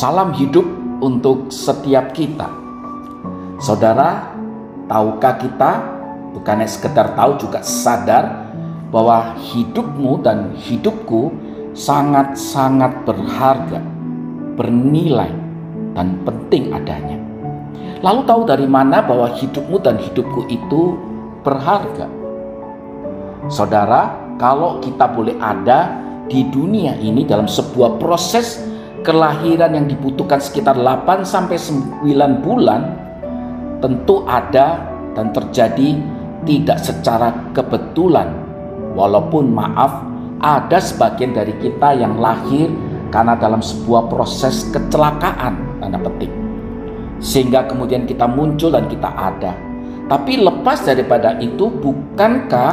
Salam hidup untuk setiap kita. Saudara, tahukah kita bukannya sekedar tahu juga sadar bahwa hidupmu dan hidupku sangat-sangat berharga, bernilai dan penting adanya. Lalu tahu dari mana bahwa hidupmu dan hidupku itu berharga? Saudara, kalau kita boleh ada di dunia ini dalam sebuah proses kelahiran yang dibutuhkan sekitar 8 sampai 9 bulan tentu ada dan terjadi tidak secara kebetulan. Walaupun maaf ada sebagian dari kita yang lahir karena dalam sebuah proses kecelakaan tanda petik. Sehingga kemudian kita muncul dan kita ada. Tapi lepas daripada itu bukankah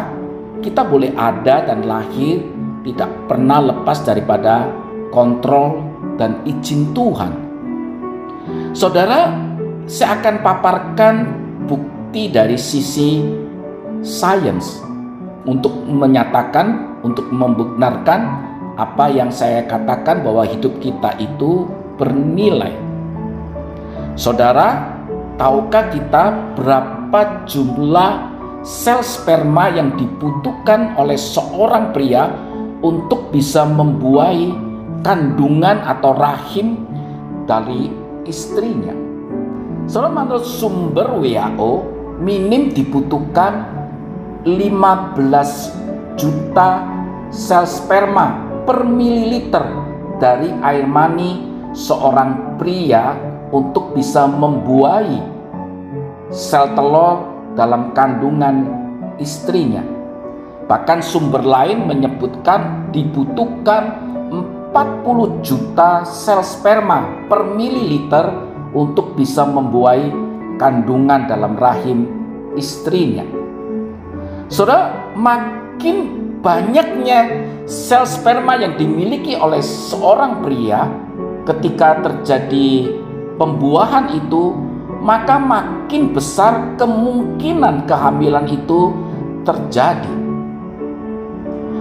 kita boleh ada dan lahir tidak pernah lepas daripada kontrol dan izin Tuhan. Saudara, saya akan paparkan bukti dari sisi sains untuk menyatakan, untuk membenarkan apa yang saya katakan bahwa hidup kita itu bernilai. Saudara, tahukah kita berapa jumlah sel sperma yang dibutuhkan oleh seorang pria untuk bisa membuahi kandungan atau rahim dari istrinya. Soalnya menurut sumber WHO minim dibutuhkan 15 juta sel sperma per mililiter dari air mani seorang pria untuk bisa membuahi sel telur dalam kandungan istrinya. Bahkan sumber lain menyebutkan dibutuhkan 40 juta sel sperma per mililiter untuk bisa membuahi kandungan dalam rahim istrinya. Saudara, makin banyaknya sel sperma yang dimiliki oleh seorang pria ketika terjadi pembuahan itu, maka makin besar kemungkinan kehamilan itu terjadi.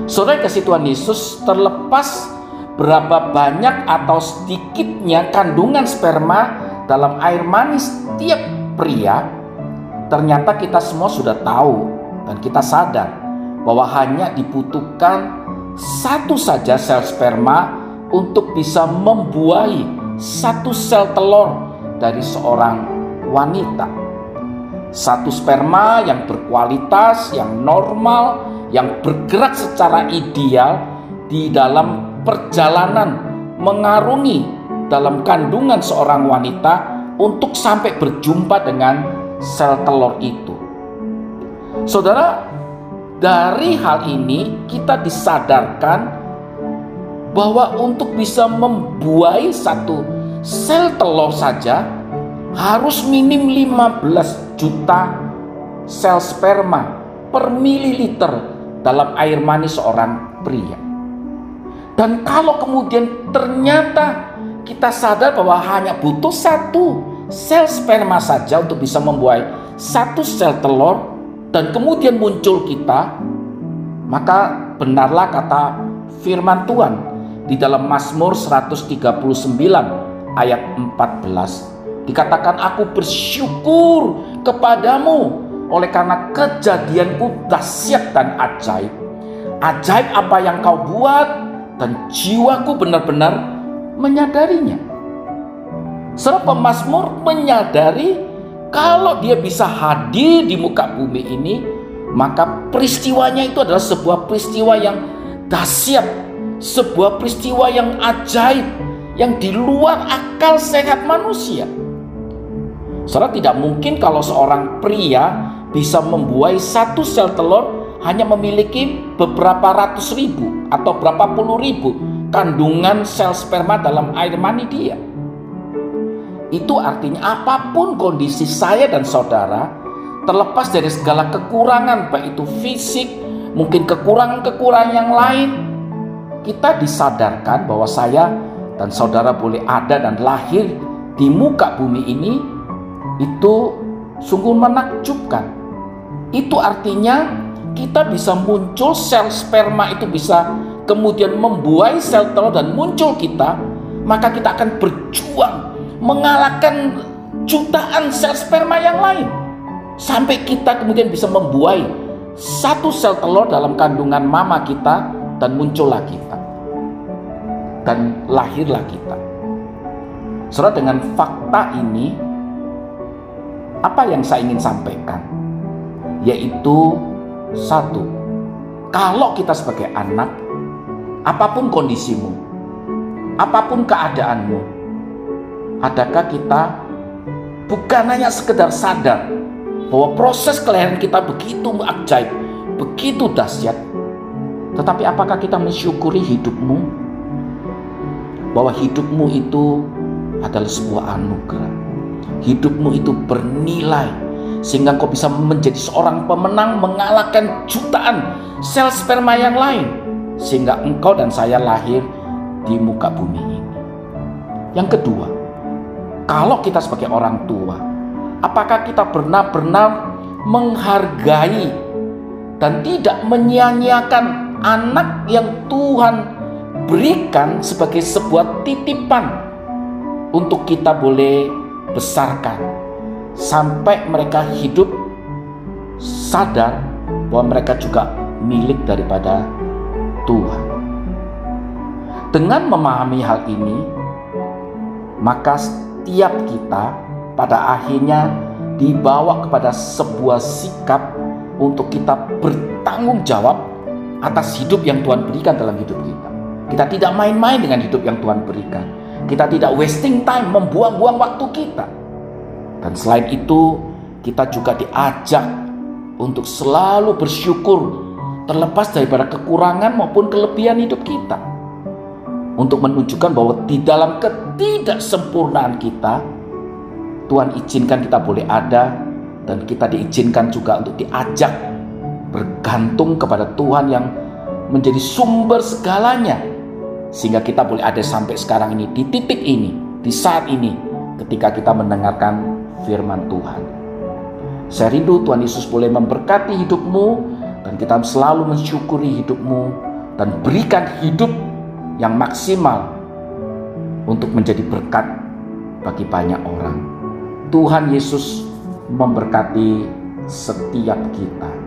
Saudara kasih Tuhan Yesus terlepas berapa banyak atau sedikitnya kandungan sperma dalam air manis tiap pria, ternyata kita semua sudah tahu dan kita sadar bahwa hanya dibutuhkan satu saja sel sperma untuk bisa membuahi satu sel telur dari seorang wanita. Satu sperma yang berkualitas, yang normal, yang bergerak secara ideal di dalam perjalanan mengarungi dalam kandungan seorang wanita untuk sampai berjumpa dengan sel telur itu. Saudara, dari hal ini kita disadarkan bahwa untuk bisa membuai satu sel telur saja harus minim 15 juta sel sperma per mililiter dalam air mani seorang pria. Dan kalau kemudian ternyata kita sadar bahwa hanya butuh satu sel sperma saja untuk bisa membuat satu sel telur dan kemudian muncul kita, maka benarlah kata firman Tuhan di dalam Mazmur 139 ayat 14 dikatakan aku bersyukur kepadamu oleh karena kejadianku dahsyat dan ajaib. Ajaib apa yang kau buat dan jiwaku benar-benar menyadarinya. Seorang pemazmur menyadari kalau dia bisa hadir di muka bumi ini, maka peristiwanya itu adalah sebuah peristiwa yang dahsyat, sebuah peristiwa yang ajaib, yang di luar akal sehat manusia. Saudara tidak mungkin kalau seorang pria bisa membuai satu sel telur hanya memiliki beberapa ratus ribu atau berapa puluh ribu kandungan sel sperma dalam air mani dia. Itu artinya apa pun kondisi saya dan saudara, terlepas dari segala kekurangan, baik itu fisik, mungkin kekurangan-kekurangan yang lain, kita disadarkan bahwa saya dan saudara boleh ada dan lahir di muka bumi ini, itu sungguh menakjubkan. Itu artinya kita bisa muncul sel sperma itu bisa kemudian membuai sel telur dan muncul kita maka kita akan berjuang mengalahkan jutaan sel sperma yang lain. Sampai kita kemudian bisa membuai satu sel telur dalam kandungan mama kita dan muncullah kita. Dan lahirlah kita. Saudara dengan fakta ini apa yang saya ingin sampaikan? Yaitu satu kalau kita sebagai anak apa pun kondisimu apa pun keadaanmu adakah kita bukan hanya sekedar sadar bahwa proses kelahiran kita begitu ajaib, begitu dahsyat. Tetapi apakah kita mensyukuri hidupmu? Bahwa hidupmu itu adalah sebuah anugerah. Hidupmu itu bernilai sehingga kau bisa menjadi seorang pemenang mengalahkan jutaan sel sperma yang lain sehingga engkau dan saya lahir di muka bumi ini. Yang kedua, kalau kita sebagai orang tua, apakah kita benar-benar menghargai dan tidak menyia-nyiakan anak yang Tuhan berikan sebagai sebuah titipan untuk kita boleh besarkan sampai mereka hidup sadar bahwa mereka juga milik daripada Tuhan. Dengan memahami hal ini, maka setiap kita pada akhirnya dibawa kepada sebuah sikap untuk kita bertanggung jawab atas hidup yang Tuhan berikan dalam hidup kita. Kita tidak main-main dengan hidup yang Tuhan berikan. Kita tidak wasting time, membuang-buang waktu kita. Dan selain itu, kita juga diajak untuk selalu bersyukur terlepas daripada kekurangan maupun kelebihan hidup kita. Untuk menunjukkan bahwa di dalam ketidaksempurnaan kita Tuhan izinkan kita boleh ada dan kita diizinkan juga untuk diajak bergantung kepada Tuhan yang menjadi sumber segalanya sehingga kita boleh ada sampai sekarang ini di titik ini di saat ini ketika kita mendengarkan firman Tuhan saya rindu Tuhan Yesus boleh memberkati hidupmu dan kita selalu mensyukuri hidupmu dan berikan hidup yang maksimal untuk menjadi berkat bagi banyak orang. Tuhan Yesus memberkati setiap kita.